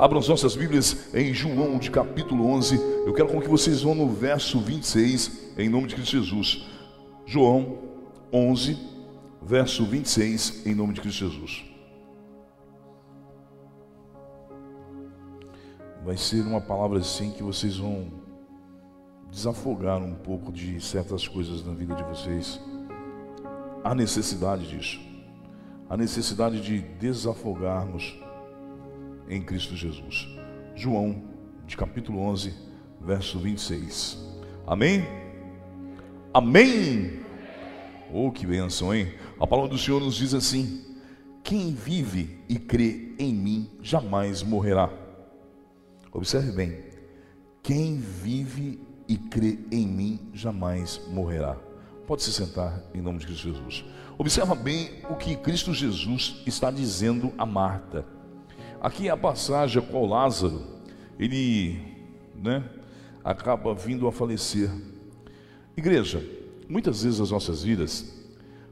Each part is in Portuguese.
Abram as nossas Bíblias em João de capítulo 11. Eu quero com que vocês vão no verso 26, em nome de Cristo Jesus. João 11, verso 26, em nome de Cristo Jesus. Vai ser uma palavra assim que vocês vão desafogar um pouco de certas coisas na vida de vocês. Há necessidade disso. A necessidade de desafogarmos em Cristo Jesus. João, de capítulo 11, verso 26. Amém? Amém? Oh, que bênção, hein? A palavra do Senhor nos diz assim: Quem vive e crê em mim jamais morrerá. Observe bem: quem vive e crê em mim jamais morrerá. Pode se sentar em nome de Cristo Jesus. Observa bem o que Cristo Jesus está dizendo a Marta. Aqui é a passagem com Lázaro, ele né, acaba vindo a falecer. Igreja, muitas vezes nas nossas vidas,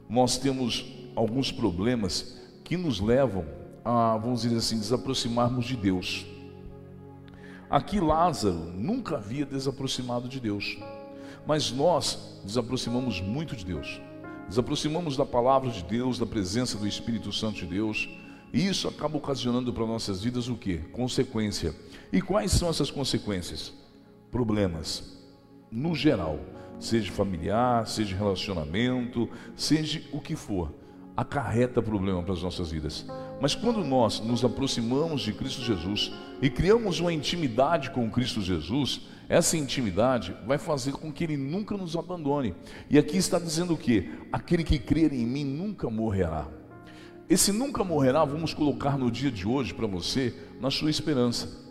nós temos alguns problemas que nos levam a, vamos dizer assim, desaproximarmos de Deus. Aqui Lázaro nunca havia desaproximado de Deus, mas nós desaproximamos muito de Deus. Desaproximamos da palavra de Deus, da presença do Espírito Santo de Deus, e isso acaba ocasionando para nossas vidas o que? Consequência. E quais são essas consequências? Problemas, no geral, seja familiar, seja relacionamento, seja o que for acarreta problema para as nossas vidas. Mas quando nós nos aproximamos de Cristo Jesus e criamos uma intimidade com Cristo Jesus, essa intimidade vai fazer com que Ele nunca nos abandone. E aqui está dizendo o que? Aquele que crer em mim nunca morrerá. Esse nunca morrerá, vamos colocar no dia de hoje para você, na sua esperança.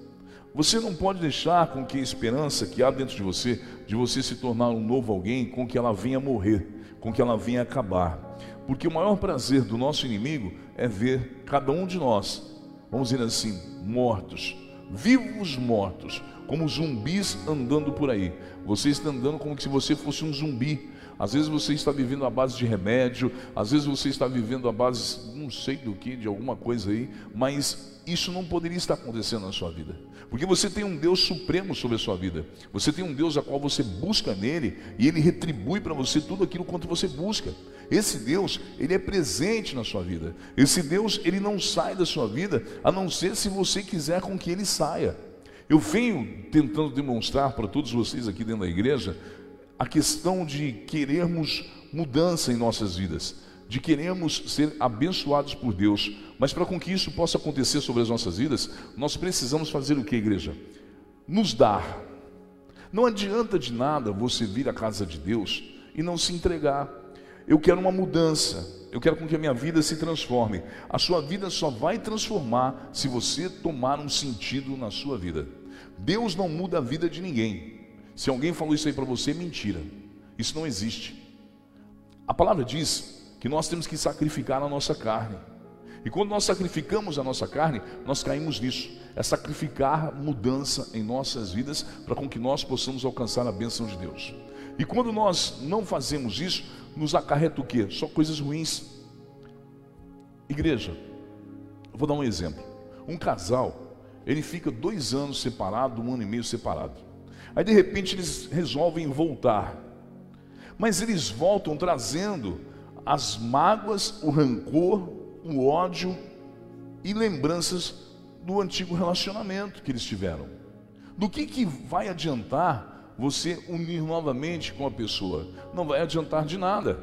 Você não pode deixar com que a esperança que há dentro de você, de você se tornar um novo alguém, com que ela venha morrer, com que ela venha acabar. Porque o maior prazer do nosso inimigo é ver cada um de nós, vamos dizer assim, mortos, vivos mortos, como zumbis andando por aí. Você está andando como se você fosse um zumbi. Às vezes você está vivendo à base de remédio, às vezes você está vivendo à base, não sei do que, de alguma coisa aí, mas isso não poderia estar acontecendo na sua vida. Porque você tem um Deus supremo sobre a sua vida. Você tem um Deus a qual você busca nele e ele retribui para você tudo aquilo quanto você busca. Esse Deus, ele é presente na sua vida. Esse Deus, ele não sai da sua vida a não ser se você quiser com que ele saia. Eu venho tentando demonstrar para todos vocês aqui dentro da igreja a questão de querermos mudança em nossas vidas, de queremos ser abençoados por Deus, mas para que isso possa acontecer sobre as nossas vidas, nós precisamos fazer o que, igreja? Nos dar. Não adianta de nada você vir à casa de Deus e não se entregar. Eu quero uma mudança. Eu quero com que a minha vida se transforme. A sua vida só vai transformar se você tomar um sentido na sua vida. Deus não muda a vida de ninguém. Se alguém falou isso aí para você, é mentira. Isso não existe. A palavra diz que nós temos que sacrificar a nossa carne. E quando nós sacrificamos a nossa carne, nós caímos nisso. É sacrificar mudança em nossas vidas para com que nós possamos alcançar a bênção de Deus. E quando nós não fazemos isso, nos acarreta o quê? Só coisas ruins. Igreja, vou dar um exemplo. Um casal, ele fica dois anos separado, um ano e meio separado. Aí de repente eles resolvem voltar. Mas eles voltam trazendo as mágoas, o rancor, o ódio e lembranças do antigo relacionamento que eles tiveram. Do que, que vai adiantar você unir novamente com a pessoa. Não vai adiantar de nada,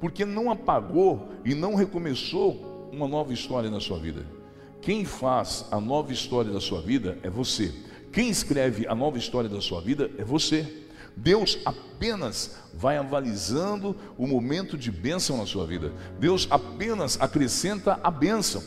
porque não apagou e não recomeçou uma nova história na sua vida. Quem faz a nova história da sua vida é você. Quem escreve a nova história da sua vida é você. Deus apenas vai avalizando o momento de bênção na sua vida. Deus apenas acrescenta a bênção.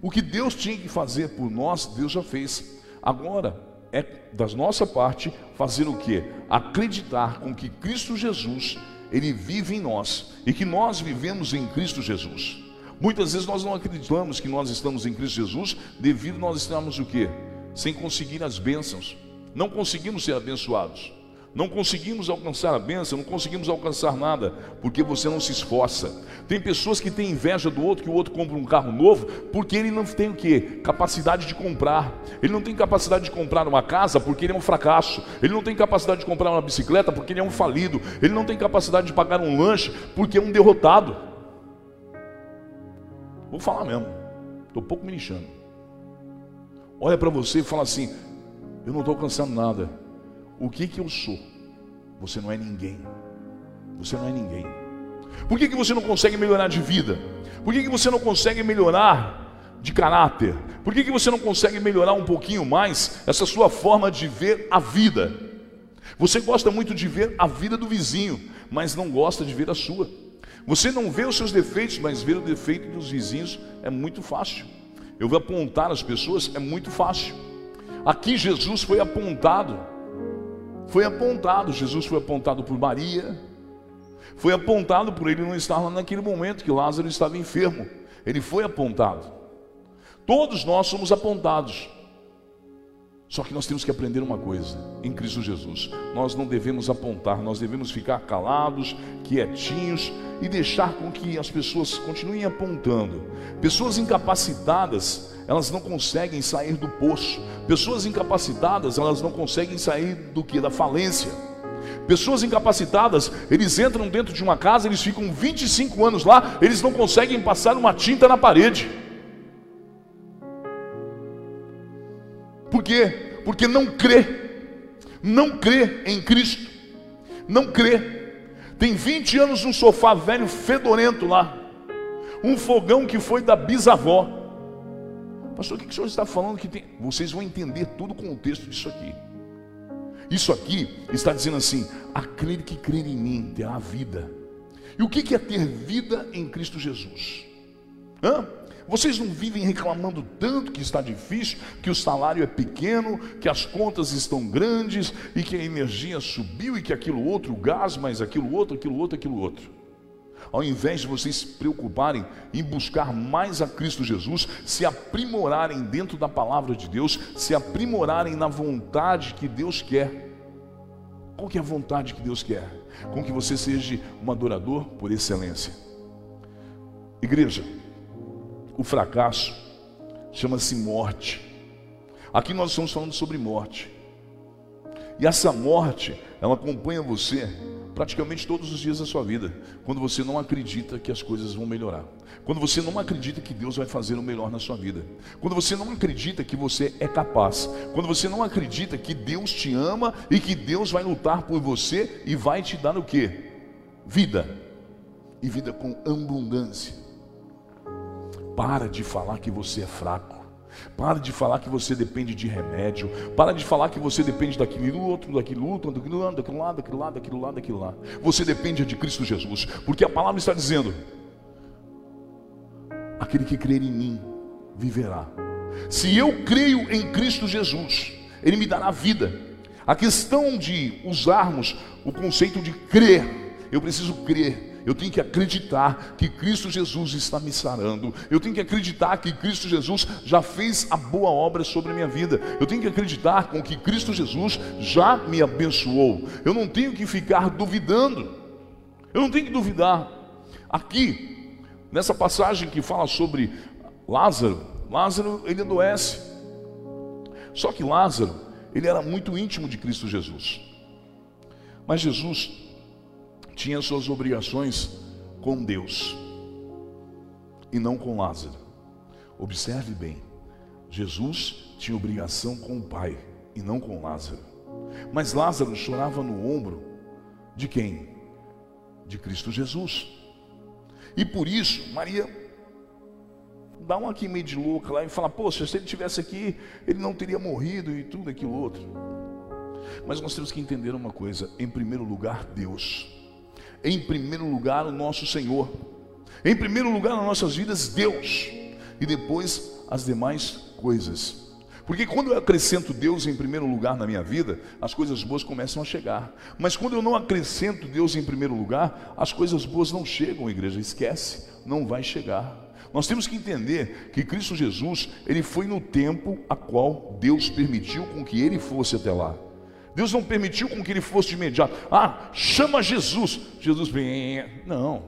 O que Deus tinha que fazer por nós, Deus já fez. Agora, é da nossa parte fazer o que? Acreditar com que Cristo Jesus, Ele vive em nós e que nós vivemos em Cristo Jesus. Muitas vezes nós não acreditamos que nós estamos em Cristo Jesus devido nós estarmos o que? Sem conseguir as bênçãos. Não conseguimos ser abençoados. não conseguimos alcançar a bênção, não conseguimos alcançar nada, porque você não se esforça. Tem pessoas que têm inveja do outro, que o outro compra um carro novo, porque ele não tem o que? Capacidade de comprar. Ele não tem capacidade de comprar uma casa, porque ele é um fracasso. Ele não tem capacidade de comprar uma bicicleta, porque ele é um falido. Ele não tem capacidade de pagar um lanche, porque é um derrotado. Vou falar mesmo, estou pouco me lixando. Olha para você e fala assim: Eu não estou alcançando nada o que que eu sou? Você não é ninguém. Você não é ninguém. Por que, que você não consegue melhorar de vida? Por que, que você não consegue melhorar de caráter? Por que, que você não consegue melhorar um pouquinho mais essa sua forma de ver a vida? Você gosta muito de ver a vida do vizinho, mas não gosta de ver a sua. Você não vê os seus defeitos, mas ver o defeito dos vizinhos é muito fácil. Eu vou apontar as pessoas é muito fácil. Aqui Jesus foi apontado foi apontado, Jesus foi apontado por Maria, foi apontado por ele não estar lá naquele momento que Lázaro estava enfermo. Ele foi apontado. Todos nós somos apontados. Só que nós temos que aprender uma coisa em Cristo Jesus: nós não devemos apontar, nós devemos ficar calados, quietinhos e deixar com que as pessoas continuem apontando. Pessoas incapacitadas, elas não conseguem sair do poço. Pessoas incapacitadas, elas não conseguem sair do que? Da falência. Pessoas incapacitadas, eles entram dentro de uma casa, eles ficam 25 anos lá, eles não conseguem passar uma tinta na parede. Por quê? Porque não crê, não crê em Cristo, não crê. Tem 20 anos um sofá velho fedorento lá, um fogão que foi da bisavó. Pastor, o que o senhor está falando que tem? Vocês vão entender todo o contexto disso aqui. Isso aqui está dizendo assim: aquele que crer em mim terá vida. E o que é ter vida em Cristo Jesus? Hã? Vocês não vivem reclamando tanto que está difícil, que o salário é pequeno, que as contas estão grandes e que a energia subiu e que aquilo outro, o gás, mais aquilo outro, aquilo outro, aquilo outro. Ao invés de vocês se preocuparem em buscar mais a Cristo Jesus, se aprimorarem dentro da palavra de Deus, se aprimorarem na vontade que Deus quer. Qual que é a vontade que Deus quer? Com que você seja um adorador por excelência. Igreja, o fracasso chama-se morte. Aqui nós estamos falando sobre morte. E essa morte, ela acompanha você praticamente todos os dias da sua vida, quando você não acredita que as coisas vão melhorar, quando você não acredita que Deus vai fazer o melhor na sua vida, quando você não acredita que você é capaz, quando você não acredita que Deus te ama e que Deus vai lutar por você e vai te dar o que? Vida, e vida com abundância. Para de falar que você é fraco. Para de falar que você depende de remédio. Para de falar que você depende daquilo outro, daquilo outro, daquilo lá, daquilo lá, daquilo lá, daquilo lá, daquilo lá. Você depende de Cristo Jesus, porque a palavra está dizendo: aquele que crer em mim viverá. Se eu creio em Cristo Jesus, Ele me dará vida. A questão de usarmos o conceito de crer, eu preciso crer eu tenho que acreditar que Cristo Jesus está me sarando. Eu tenho que acreditar que Cristo Jesus já fez a boa obra sobre a minha vida. Eu tenho que acreditar com que Cristo Jesus já me abençoou. Eu não tenho que ficar duvidando. Eu não tenho que duvidar. Aqui, nessa passagem que fala sobre Lázaro, Lázaro ele adoece. Só que Lázaro, ele era muito íntimo de Cristo Jesus. Mas Jesus tinha suas obrigações com Deus e não com Lázaro. Observe bem, Jesus tinha obrigação com o Pai e não com Lázaro. Mas Lázaro chorava no ombro de quem? De Cristo Jesus. E por isso, Maria dá um aqui meio de louca lá e fala: Poxa, se ele tivesse aqui, ele não teria morrido e tudo aquilo outro. Mas nós temos que entender uma coisa: em primeiro lugar, Deus em primeiro lugar o nosso Senhor, em primeiro lugar nas nossas vidas, Deus, e depois as demais coisas. Porque quando eu acrescento Deus em primeiro lugar na minha vida, as coisas boas começam a chegar. Mas quando eu não acrescento Deus em primeiro lugar, as coisas boas não chegam, igreja, esquece, não vai chegar. Nós temos que entender que Cristo Jesus, ele foi no tempo a qual Deus permitiu com que ele fosse até lá. Deus não permitiu com que ele fosse de imediato. Ah, chama Jesus. Jesus vem. Não,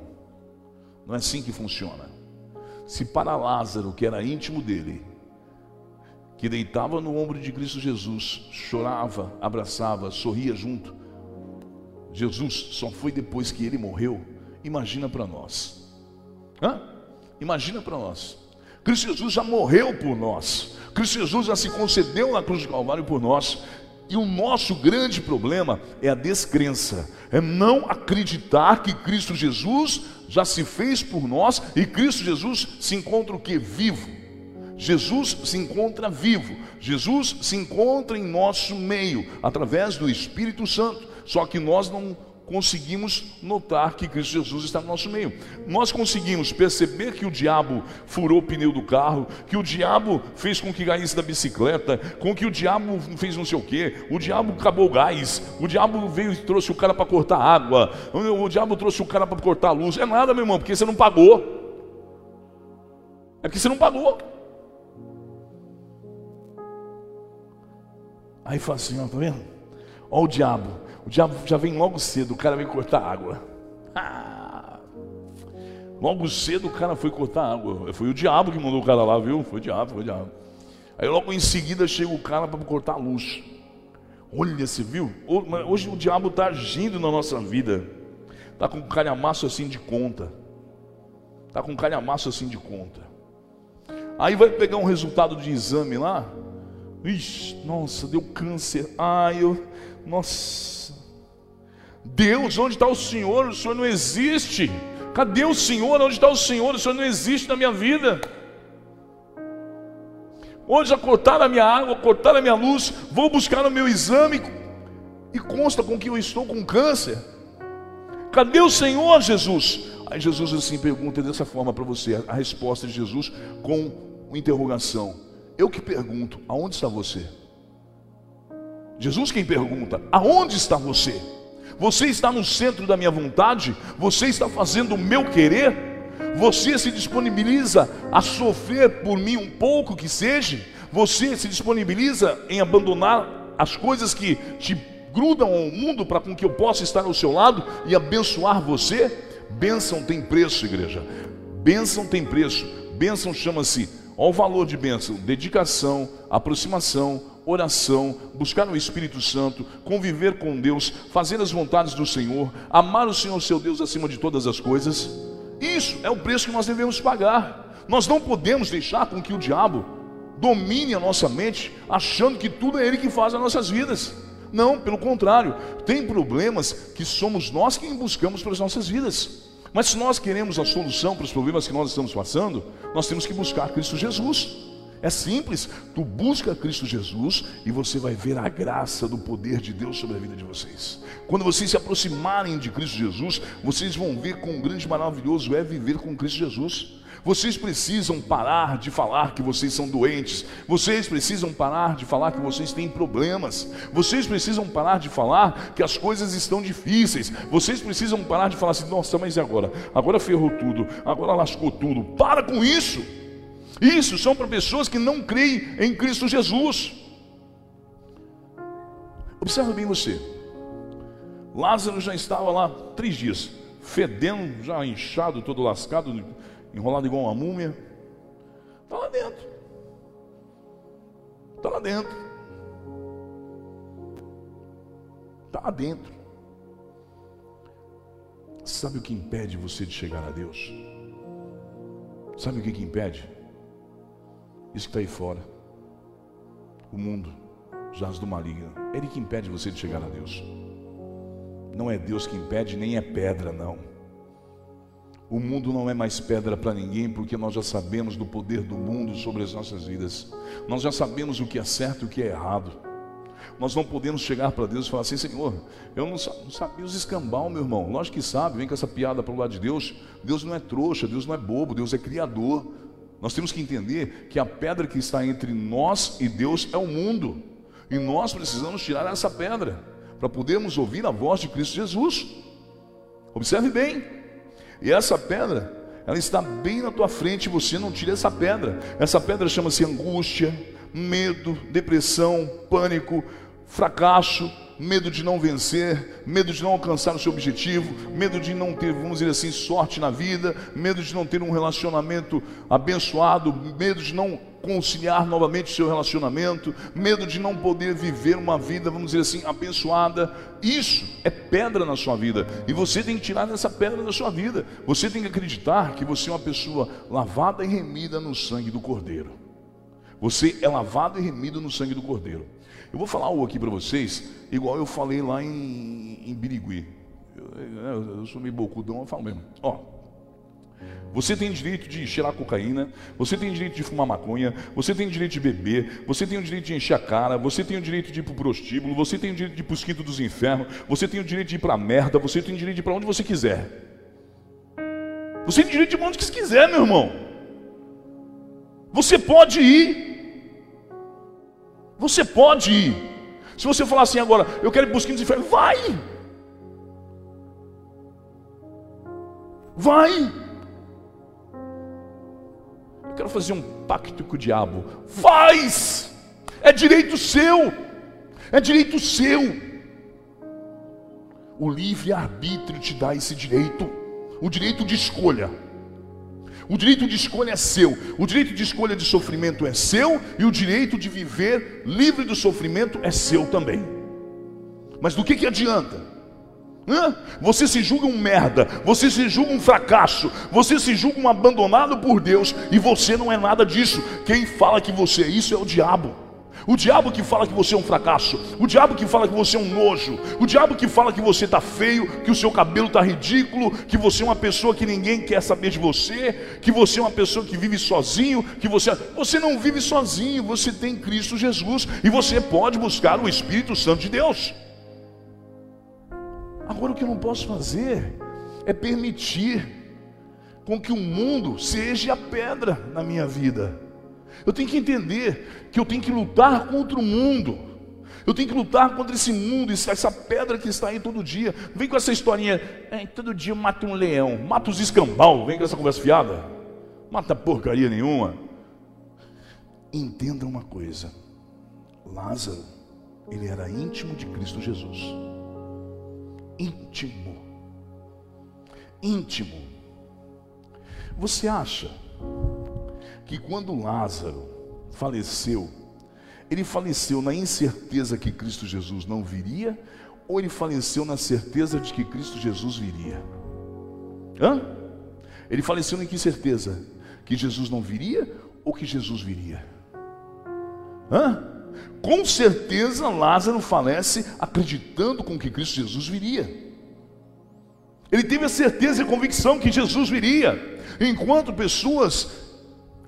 não é assim que funciona. Se para Lázaro, que era íntimo dele, que deitava no ombro de Cristo Jesus, chorava, abraçava, sorria junto, Jesus só foi depois que ele morreu. Imagina para nós. Hã? Imagina para nós. Cristo Jesus já morreu por nós. Cristo Jesus já se concedeu na cruz do Calvário por nós. E o nosso grande problema é a descrença, é não acreditar que Cristo Jesus já se fez por nós e Cristo Jesus se encontra o que? Vivo. Jesus se encontra vivo, Jesus se encontra em nosso meio, através do Espírito Santo, só que nós não conseguimos notar que Cristo Jesus está no nosso meio. Nós conseguimos perceber que o diabo furou o pneu do carro, que o diabo fez com que caísse da bicicleta, com que o diabo fez não sei o que, o diabo acabou o gás, o diabo veio e trouxe o cara para cortar água, o diabo trouxe o cara para cortar a luz. É nada, meu irmão, porque você não pagou. É porque você não pagou. Aí fala assim, ó, tá vendo? Olha o diabo. O diabo já vem logo cedo, o cara vem cortar água. Ah. Logo cedo o cara foi cortar água. Foi o diabo que mandou o cara lá, viu? Foi o diabo, foi o diabo. Aí logo em seguida chega o cara para cortar a luz. Olha, você viu? Hoje o diabo está agindo na nossa vida. Está com um calhamaço assim de conta. Está com um calhamaço assim de conta. Aí vai pegar um resultado de exame lá. Ixi, nossa, deu câncer. Ai, eu. Nossa. Deus, onde está o Senhor? O Senhor não existe. Cadê o Senhor? Onde está o Senhor? O Senhor não existe na minha vida. Hoje já cortaram a minha água, cortaram a minha luz, vou buscar o meu exame e consta com que eu estou com câncer. Cadê o Senhor, Jesus? Aí Jesus assim pergunta dessa forma para você, a resposta de Jesus com uma interrogação. Eu que pergunto, aonde está você? Jesus quem pergunta, aonde está você? Você está no centro da minha vontade? Você está fazendo o meu querer? Você se disponibiliza a sofrer por mim um pouco que seja? Você se disponibiliza em abandonar as coisas que te grudam ao mundo para com que eu possa estar ao seu lado e abençoar você? Bênção tem preço, igreja. Bênção tem preço. Bênção chama-se, olha o valor de bênção: dedicação, aproximação, oração, buscar o Espírito Santo, conviver com Deus, fazer as vontades do Senhor, amar o Senhor seu Deus acima de todas as coisas. Isso é o preço que nós devemos pagar. Nós não podemos deixar com que o diabo domine a nossa mente, achando que tudo é ele que faz as nossas vidas. Não, pelo contrário, tem problemas que somos nós quem buscamos para as nossas vidas. Mas se nós queremos a solução para os problemas que nós estamos passando, nós temos que buscar Cristo Jesus. É simples, tu busca Cristo Jesus e você vai ver a graça do poder de Deus sobre a vida de vocês. Quando vocês se aproximarem de Cristo Jesus, vocês vão ver quão grande e maravilhoso é viver com Cristo Jesus. Vocês precisam parar de falar que vocês são doentes. Vocês precisam parar de falar que vocês têm problemas. Vocês precisam parar de falar que as coisas estão difíceis. Vocês precisam parar de falar assim: nossa, mas e agora? Agora ferrou tudo, agora lascou tudo. Para com isso. Isso são para pessoas que não creem em Cristo Jesus. Observe bem você. Lázaro já estava lá três dias, fedendo, já inchado, todo lascado, enrolado igual uma múmia. Está lá dentro. Está lá dentro. Está lá dentro. Sabe o que impede você de chegar a Deus? Sabe o que, que impede? Isso que está aí fora. O mundo jaz do maligno. É ele que impede você de chegar a Deus. Não é Deus que impede, nem é pedra, não. O mundo não é mais pedra para ninguém, porque nós já sabemos do poder do mundo sobre as nossas vidas. Nós já sabemos o que é certo e o que é errado. Nós não podemos chegar para Deus e falar assim, Senhor, eu não, sabia os escambau, meu irmão. Lógico que sabe, vem com essa piada para o lado de Deus. Deus não é trouxa, Deus não é bobo, Deus é criador. Nós temos que entender que a pedra que está entre nós e Deus é o mundo. E nós precisamos tirar essa pedra para podermos ouvir a voz de Cristo Jesus. Observe bem. E essa pedra, ela está bem na tua frente, você não tira essa pedra. Essa pedra chama-se angústia, medo, depressão, pânico, fracasso, medo de não vencer, medo de não alcançar o seu objetivo, medo de não ter, vamos dizer assim, sorte na vida, medo de não ter um relacionamento abençoado, medo de não conciliar novamente o seu relacionamento, medo de não poder viver uma vida, vamos dizer assim, abençoada. Isso é pedra na sua vida e você tem que tirar essa pedra da sua vida. Você tem que acreditar que você é uma pessoa lavada e remida no sangue do Cordeiro. Você é lavado e remido no sangue do Cordeiro. Eu vou falar algo aqui para vocês, igual eu falei lá em, em Birigui. Eu, eu, sou meio bocudão, eu falo mesmo. Ó, você tem direito de cheirar cocaína, você tem direito de fumar maconha, você tem direito de beber, você tem o direito de encher a cara, você tem o direito de ir para o prostíbulo, você tem o direito de ir para os quintos dos infernos, você tem o direito de ir para a merda, você tem o direito de ir para onde você quiser. Você tem direito de ir para onde você quiser, meu irmão. Você pode ir. Você pode ir. Se você falar assim agora, eu quero ir para os infernos, vai. Vai quero fazer um pacto com o diabo. Faz! É direito seu. É direito seu. O livre-arbítrio te dá esse direito. O direito de escolha. O direito de escolha é seu. O direito de escolha de sofrimento é seu. E o direito de viver livre do sofrimento é seu também. Mas do que, que adianta? Você se julga um merda, você se julga um fracasso, você se julga um abandonado por Deus e você não é nada disso. Quem fala que você é isso é o diabo. O diabo que fala que você é um fracasso, o diabo que fala que você é um nojo, o diabo que fala que você está feio, que o seu cabelo está ridículo, que você é uma pessoa que ninguém quer saber de você, que você é uma pessoa que vive sozinho, que você você não vive sozinho, você tem Cristo Jesus e você pode buscar o Espírito Santo de Deus. Agora o que eu não posso fazer é permitir com que o mundo seja a pedra na minha vida. Eu tenho que entender que eu tenho que lutar contra o mundo. Eu tenho que lutar contra esse mundo, essa pedra que está aí todo dia. Vem com essa historinha, é, todo dia mata um leão, mata os escambau, vem com essa conversa fiada. Mata porcaria nenhuma. Entenda uma coisa: Lázaro, ele era íntimo de Cristo Jesus íntimo. Íntimo. Você acha que quando Lázaro faleceu, ele faleceu na incerteza que Cristo Jesus não viria, ou ele faleceu na certeza de que Cristo Jesus viria? Hã? Ele faleceu em que certeza? Que Jesus não viria ou que Jesus viria? Hã? Com certeza Lázaro falece acreditando com que Cristo Jesus viria. Ele teve a certeza e convicção que Jesus viria, enquanto pessoas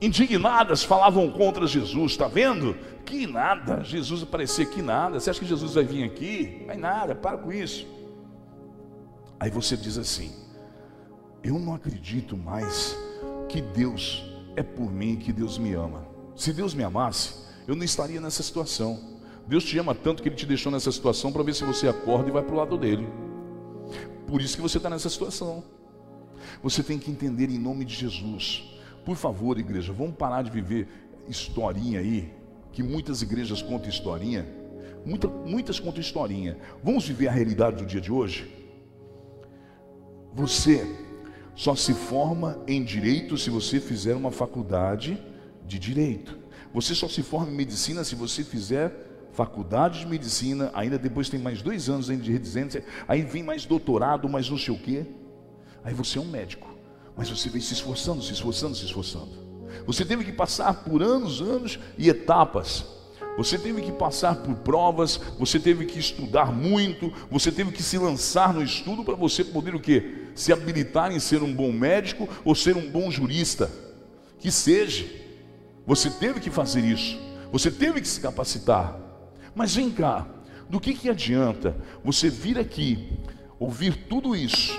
indignadas falavam contra Jesus, está vendo? Que nada, Jesus aparecer que nada. Você acha que Jesus vai vir aqui? Vai nada, para com isso. Aí você diz assim: Eu não acredito mais que Deus é por mim, que Deus me ama. Se Deus me amasse, eu não estaria nessa situação. Deus te ama tanto que Ele te deixou nessa situação para ver se você acorda e vai para o lado dele. Por isso que você está nessa situação. Você tem que entender em nome de Jesus. Por favor, igreja, vamos parar de viver historinha aí, que muitas igrejas contam historinha. Muita, muitas contam historinha. Vamos viver a realidade do dia de hoje? Você só se forma em direito se você fizer uma faculdade de direito. Você só se forma em medicina se você fizer faculdade de medicina, ainda depois tem mais dois anos de residência, aí vem mais doutorado, mais não sei o quê. Aí você é um médico, mas você vem se esforçando, se esforçando, se esforçando. Você teve que passar por anos, anos e etapas. Você teve que passar por provas, você teve que estudar muito, você teve que se lançar no estudo para você poder o quê? Se habilitar em ser um bom médico ou ser um bom jurista. Que seja. Você teve que fazer isso. Você teve que se capacitar. Mas vem cá, do que, que adianta você vir aqui, ouvir tudo isso,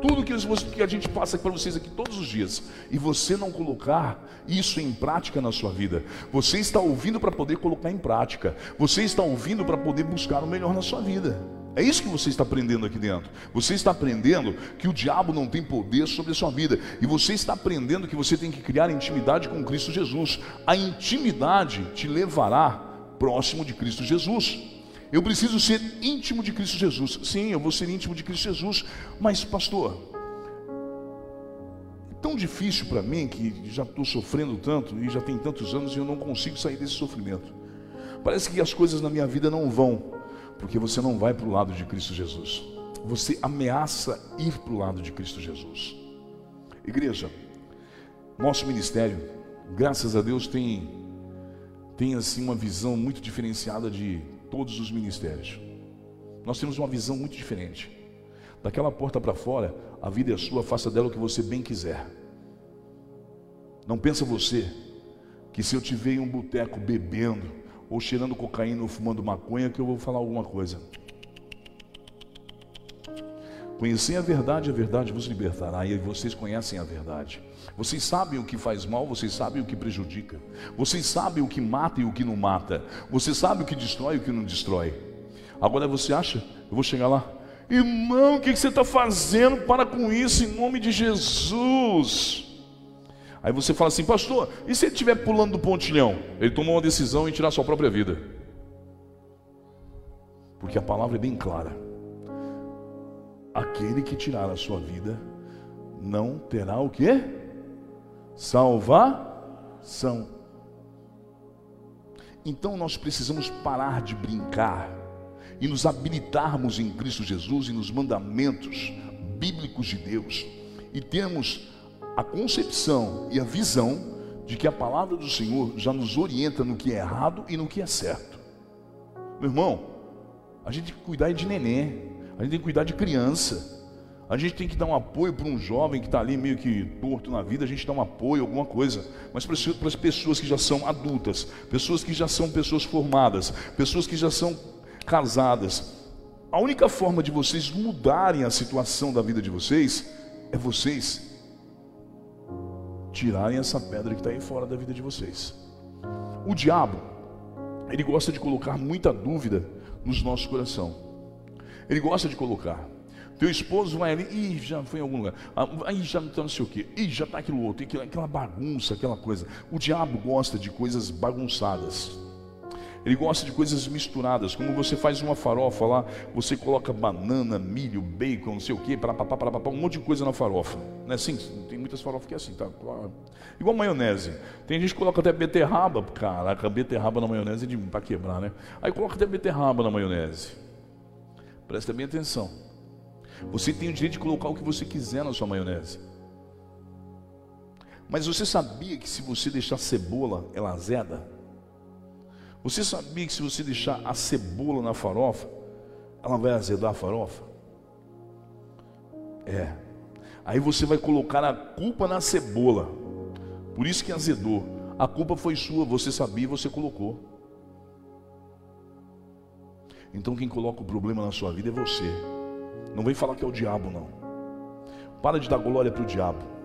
tudo que a gente passa para vocês aqui todos os dias, e você não colocar isso em prática na sua vida? Você está ouvindo para poder colocar em prática, você está ouvindo para poder buscar o melhor na sua vida. É isso que você está aprendendo aqui dentro. Você está aprendendo que o diabo não tem poder sobre a sua vida. E você está aprendendo que você tem que criar intimidade com Cristo Jesus. A intimidade te levará próximo de Cristo Jesus. Eu preciso ser íntimo de Cristo Jesus. Sim, eu vou ser íntimo de Cristo Jesus, mas, pastor, é tão difícil para mim que já estou sofrendo tanto e já tem tantos anos e eu não consigo sair desse sofrimento. Parece que as coisas na minha vida não vão, porque você não vai para o lado de Cristo Jesus. Você ameaça ir para o lado de Cristo Jesus. Igreja, nosso ministério, graças a Deus, tem, tem assim uma visão muito diferenciada de todos os ministérios. Nós temos uma visão muito diferente. Daquela porta para fora, a vida é sua, faça dela o que você bem quiser. Não pensa você que se eu te ver em um boteco bebendo, ou cheirando cocaína ou fumando maconha, que eu vou falar alguma coisa. Conhecer a verdade, a verdade vos libertará, e vocês conhecem a verdade. Vocês sabem o que faz mal, vocês sabem o que prejudica. Vocês sabem o que mata e o que não mata. Você sabe o que destrói e o que não destrói. Agora você acha, eu vou chegar lá, irmão, o que você está fazendo? Para com isso em nome de Jesus. Aí você fala assim, pastor, e se ele estiver pulando do pontilhão? Ele tomou uma decisão em tirar sua própria vida. Porque a palavra é bem clara. Aquele que tirar a sua vida não terá o que? Salvação. Então nós precisamos parar de brincar e nos habilitarmos em Cristo Jesus e nos mandamentos bíblicos de Deus e termos a concepção e a visão de que a palavra do Senhor já nos orienta no que é errado e no que é certo. Meu irmão, a gente tem que cuidar de neném, a gente tem que cuidar de criança. A gente tem que dar um apoio para um jovem que está ali meio que torto na vida, a gente dá um apoio, alguma coisa. Mas para as pessoas que já são adultas, pessoas que já são pessoas formadas, pessoas que já são casadas, a única forma de vocês mudarem a situação da vida de vocês é vocês tirarem essa pedra que está aí fora da vida de vocês. O diabo, ele gosta de colocar muita dúvida nos nossos coração. Ele gosta de colocar. Teu esposo vai ali, ih, já foi em algum lugar, ah, aí já não está não sei o quê, ih, já está aquilo outro, aquela bagunça, aquela coisa. O diabo gosta de coisas bagunçadas. Ele gosta de coisas misturadas, como você faz uma farofa lá, você coloca banana, milho, bacon, não sei o que, para um monte de coisa na farofa. Não é assim? Tem muitas farofas que é assim, tá? Igual maionese. Tem gente que coloca até beterraba, caraca, beterraba na maionese é para quebrar, né? Aí coloca até beterraba na maionese. Presta bem atenção. Você tem o direito de colocar o que você quiser na sua maionese. Mas você sabia que se você deixar cebola, ela azeda? Você sabia que se você deixar a cebola na farofa, ela vai azedar a farofa? É. Aí você vai colocar a culpa na cebola. Por isso que azedou. A culpa foi sua, você sabia e você colocou. Então quem coloca o problema na sua vida é você. Não vem falar que é o diabo, não. Para de dar glória para o diabo.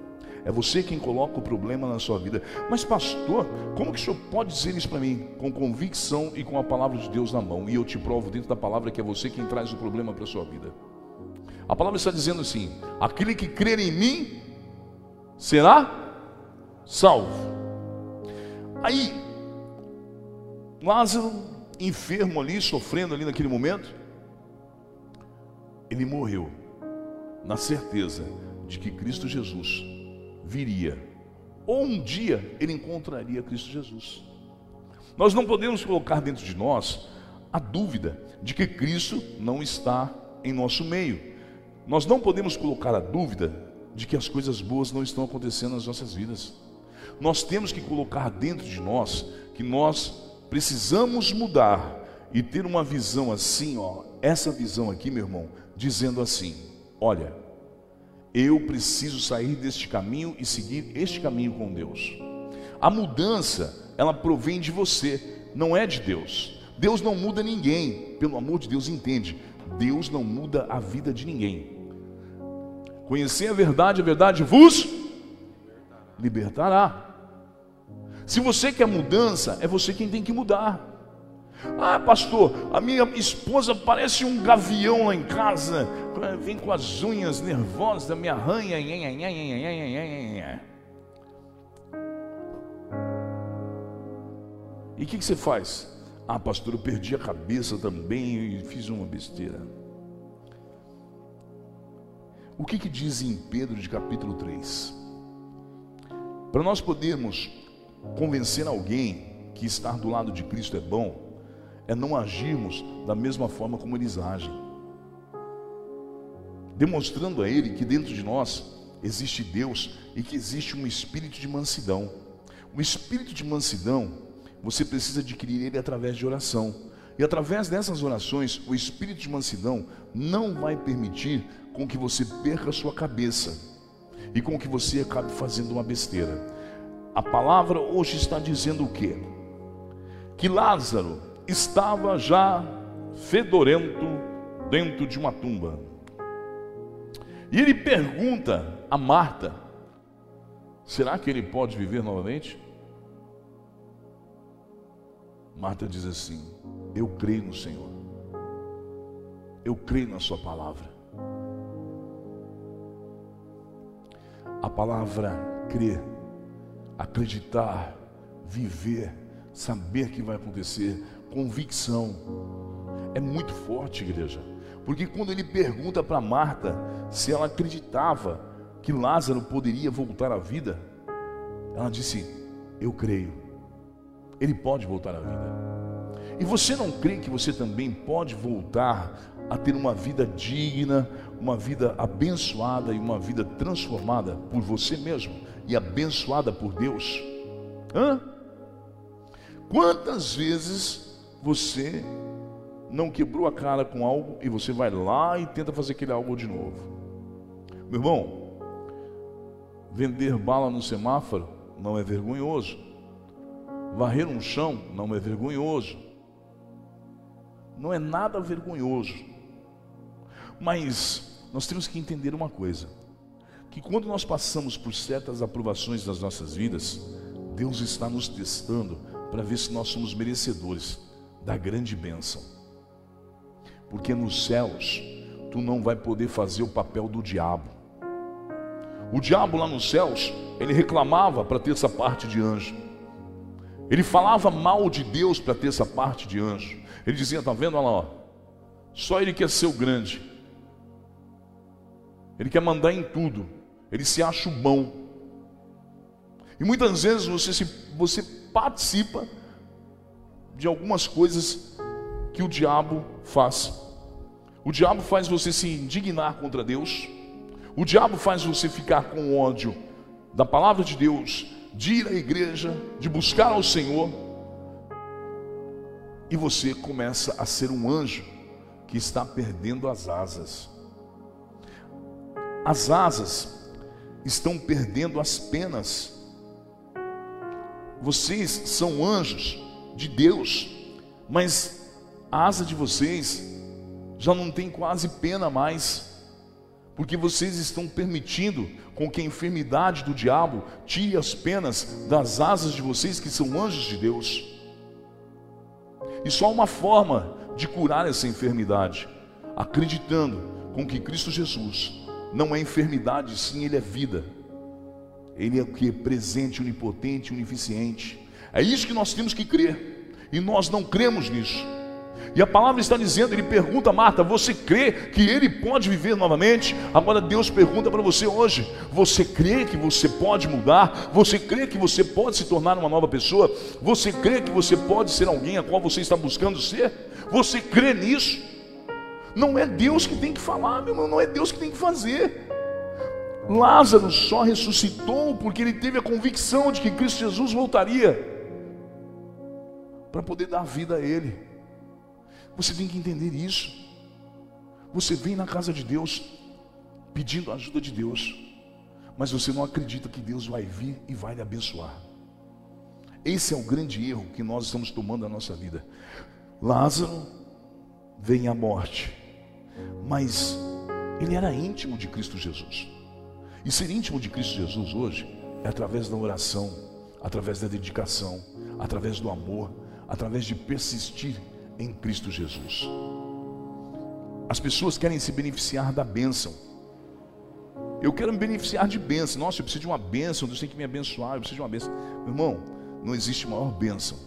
É você quem coloca o problema na sua vida. Mas, pastor, como que o senhor pode dizer isso para mim? Com convicção e com a palavra de Deus na mão. E eu te provo dentro da palavra que é você quem traz o problema para a sua vida. A palavra está dizendo assim: aquele que crer em mim será salvo. Aí, Lázaro, enfermo ali, sofrendo ali naquele momento, ele morreu na certeza de que Cristo Jesus viria, ou um dia ele encontraria Cristo Jesus. Nós não podemos colocar dentro de nós a dúvida de que Cristo não está em nosso meio. Nós não podemos colocar a dúvida de que as coisas boas não estão acontecendo nas nossas vidas. Nós temos que colocar dentro de nós que nós precisamos mudar e ter uma visão assim, ó, essa visão aqui, meu irmão, dizendo assim: Olha, eu preciso sair deste caminho e seguir este caminho com Deus. A mudança, ela provém de você, não é de Deus. Deus não muda ninguém, pelo amor de Deus, entende? Deus não muda a vida de ninguém. Conhecer a verdade, a verdade vos libertará. Se você quer mudança, é você quem tem que mudar. Ah, pastor, a minha esposa parece um gavião lá em casa, vem com as unhas nervosas, me arranha. E o que, que, você faz? Ah, pastor, eu perdi a cabeça também e fiz uma besteira. O que, que diz em Pedro de capítulo 3? Para nós podermos convencer alguém que estar do lado de Cristo é bom, é não agirmos da mesma forma como eles agem, demonstrando a Ele que dentro de nós existe Deus e que existe um espírito de mansidão. O espírito de mansidão, você precisa adquirir ele através de oração. E através dessas orações, o espírito de mansidão não vai permitir com que você perca a sua cabeça e com que você acabe fazendo uma besteira. A palavra hoje está dizendo o quê? Que Lázaro estava já fedorento dentro de uma tumba. E ele pergunta a Marta: será que ele pode viver novamente? Marta diz assim: Eu creio no Senhor, eu creio na Sua palavra. A palavra crer, acreditar, viver, saber que vai acontecer, convicção, é muito forte, igreja. Porque quando ele pergunta para Marta se ela acreditava que Lázaro poderia voltar à vida, ela disse: Eu creio, ele pode voltar à vida. E você não crê que você também pode voltar a ter uma vida digna, uma vida abençoada e uma vida transformada por você mesmo e abençoada por Deus? Hã? Quantas vezes você não quebrou a cara com algo e você vai lá e tenta fazer aquele algo de novo. Meu irmão, vender bala no semáforo não é vergonhoso. Varrer um chão não é vergonhoso. Não é nada vergonhoso. Mas nós temos que entender uma coisa: que quando nós passamos por certas aprovações das nossas vidas, Deus está nos testando para ver se nós somos merecedores da grande bênção porque nos céus tu não vai poder fazer o papel do diabo. O diabo lá nos céus, ele reclamava para ter essa parte de anjo. Ele falava mal de Deus para ter essa parte de anjo. Ele dizia: Tá vendo? Olha lá, ó. só ele quer ser o grande. Ele quer mandar em tudo. Ele se acha o bom. E muitas vezes você, se, você participa de algumas coisas que o diabo faz. O diabo faz você se indignar contra Deus. O diabo faz você ficar com ódio da palavra de Deus, de ir à igreja, de buscar ao Senhor. E você começa a ser um anjo que está perdendo as asas. As asas estão perdendo as penas. Vocês são anjos de Deus, mas a asa de vocês já não tem quase pena mais, porque vocês estão permitindo com que a enfermidade do diabo tire as penas das asas de vocês que são anjos de Deus. E só uma forma de curar essa enfermidade, acreditando com que Cristo Jesus não é enfermidade, sim, Ele é vida. Ele é o que? Presente, onipotente, unificente. É isso que nós temos que crer. E nós não cremos nisso. E a palavra está dizendo, ele pergunta a Marta: Você crê que ele pode viver novamente? Agora Deus pergunta para você hoje: Você crê que você pode mudar? Você crê que você pode se tornar uma nova pessoa? Você crê que você pode ser alguém a qual você está buscando ser? Você crê nisso? Não é Deus que tem que falar, meu irmão, não é Deus que tem que fazer. Lázaro só ressuscitou porque ele teve a convicção de que Cristo Jesus voltaria para poder dar vida a ele. Você tem que entender isso. Você vem na casa de Deus pedindo a ajuda de Deus, mas você não acredita que Deus vai vir e vai lhe abençoar. Esse é o grande erro que nós estamos tomando na nossa vida. Lázaro vem à morte, mas ele era íntimo de Cristo Jesus. E ser íntimo de Cristo Jesus hoje é através da oração, através da dedicação, através do amor, através de persistir em Cristo Jesus. As pessoas querem se beneficiar da bênção. Eu quero me beneficiar de bênção. Nossa, eu preciso de uma bênção, Deus tem que me abençoar, eu preciso de uma bênção. Meu irmão, não existe maior bênção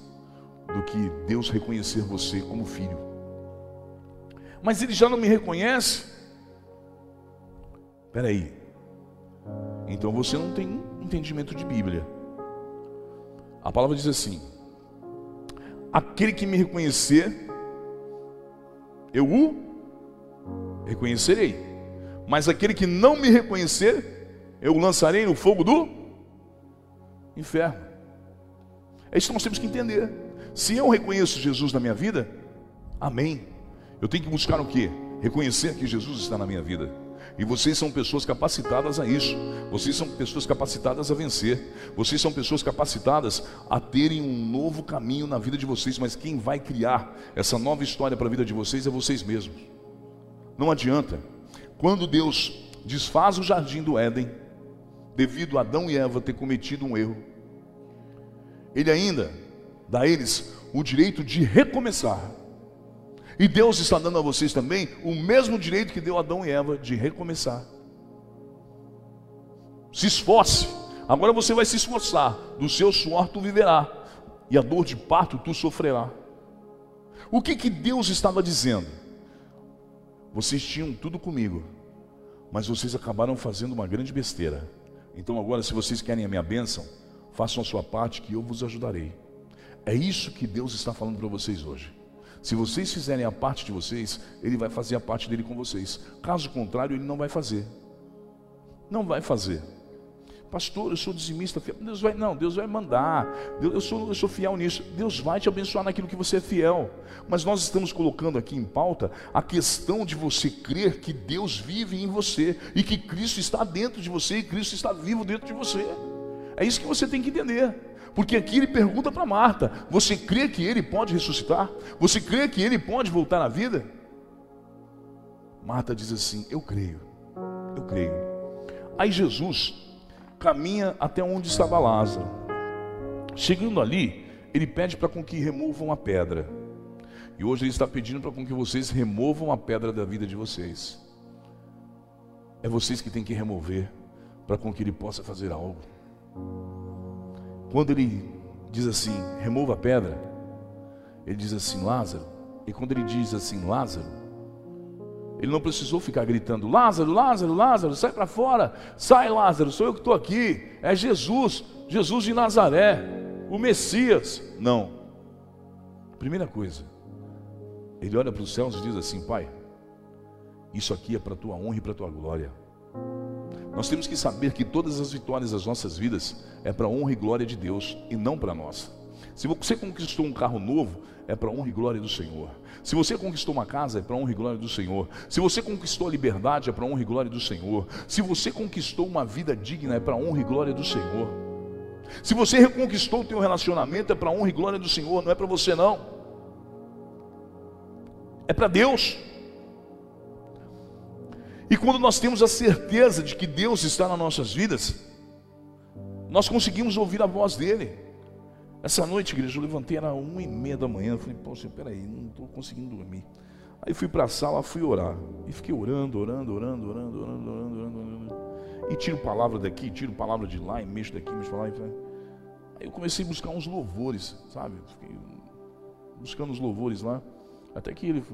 do que Deus reconhecer você como filho. Mas ele já não me reconhece? Espera aí. Então você não tem entendimento de Bíblia. A palavra diz assim: Aquele que me reconhecer, eu o reconhecerei. Mas aquele que não me reconhecer, eu o lançarei no fogo do inferno. É isso que nós temos que entender. Se eu reconheço Jesus na minha vida, amém. Eu tenho que buscar o que? Reconhecer que Jesus está na minha vida. E vocês são pessoas capacitadas a isso. Vocês são pessoas capacitadas a vencer. Vocês são pessoas capacitadas a terem um novo caminho na vida de vocês. Mas quem vai criar essa nova história para a vida de vocês é vocês mesmos. Não adianta. Quando Deus desfaz o jardim do Éden, devido a Adão e Eva ter cometido um erro, Ele ainda dá a eles o direito de recomeçar. E Deus está dando a vocês também o mesmo direito que deu a Adão e Eva de recomeçar. Se esforce. Agora você vai se esforçar. Do seu suor tu viverá. E a dor de parto tu sofrerá. O que que Deus estava dizendo? Vocês tinham tudo comigo, mas vocês acabaram fazendo uma grande besteira. Então agora, se vocês querem a minha bênção, façam a sua parte que eu vos ajudarei. É isso que Deus está falando para vocês hoje. Se vocês fizerem a parte de vocês, Ele vai fazer a parte dele com vocês. Caso contrário, Ele não vai fazer. Não vai fazer. Pastor, eu sou dizimista. Deus vai, não, Deus vai mandar. Eu, sou, eu sou fiel nisso. Deus vai te abençoar naquilo que você é fiel. Mas nós estamos colocando aqui em pauta a questão de você crer que Deus vive em você e que Cristo está dentro de você e Cristo está vivo dentro de você. É isso que você tem que entender. Porque aqui ele pergunta para Marta: Você crê que ele pode ressuscitar? Você crê que ele pode voltar à vida? Marta diz assim: Eu creio, eu creio. Aí Jesus caminha até onde estava Lázaro. Chegando ali, ele pede para com que removam a pedra. E hoje ele está pedindo para com que vocês removam a pedra da vida de vocês. É vocês que têm que remover para com que ele possa fazer algo. Quando ele diz assim, remova a pedra, ele diz assim, Lázaro. E quando ele diz assim, Lázaro, ele não precisou ficar gritando: Lázaro, Lázaro, Lázaro, sai para fora, sai, Lázaro, sou eu que estou aqui, é Jesus, Jesus de Nazaré, o Messias. Não. Primeira coisa, ele olha para os céus e diz assim: Pai, isso aqui é para a tua honra e para a tua glória. Nós temos que saber que todas as vitórias das nossas vidas é para honra e glória de Deus e não para nós. Se você conquistou um carro novo, é para honra e glória do Senhor. Se você conquistou uma casa, é para honra e glória do Senhor. Se você conquistou a liberdade, é para honra e glória do Senhor. Se você conquistou uma vida digna, é para honra e glória do Senhor. Se você reconquistou o teu relacionamento, é para honra e glória do Senhor, não é para você não. É para Deus. E quando nós temos a certeza de que Deus está nas nossas vidas, nós conseguimos ouvir a voz dele. Essa noite, igreja, eu levantei, era uma e meia da manhã. Eu falei, poxa, peraí, não estou conseguindo dormir. Aí fui para a sala, fui orar. E fiquei orando, orando, orando, orando, orando, orando, orando, orando. E tiro palavra daqui, tiro palavra de lá, e mexo daqui, mexo para lá. Aí eu comecei a buscar uns louvores, sabe? Fiquei buscando os louvores lá. Até que ele,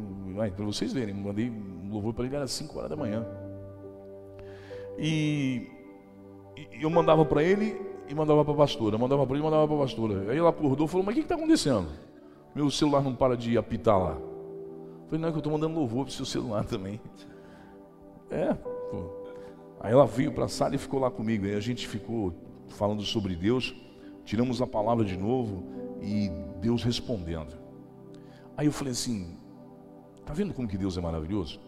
para vocês verem, mandei um louvor para ele, era 5 horas da manhã. E, e eu mandava para ele e mandava para a pastora, mandava para ele e mandava para a pastora. Aí ela acordou e falou: Mas o que está acontecendo? Meu celular não para de apitar lá. Eu falei: Não, é que eu estou mandando louvor para o seu celular também. É, pô. Aí ela veio para a sala e ficou lá comigo. Aí a gente ficou falando sobre Deus, tiramos a palavra de novo e Deus respondendo. Aí eu falei assim: Está vendo como que Deus é maravilhoso?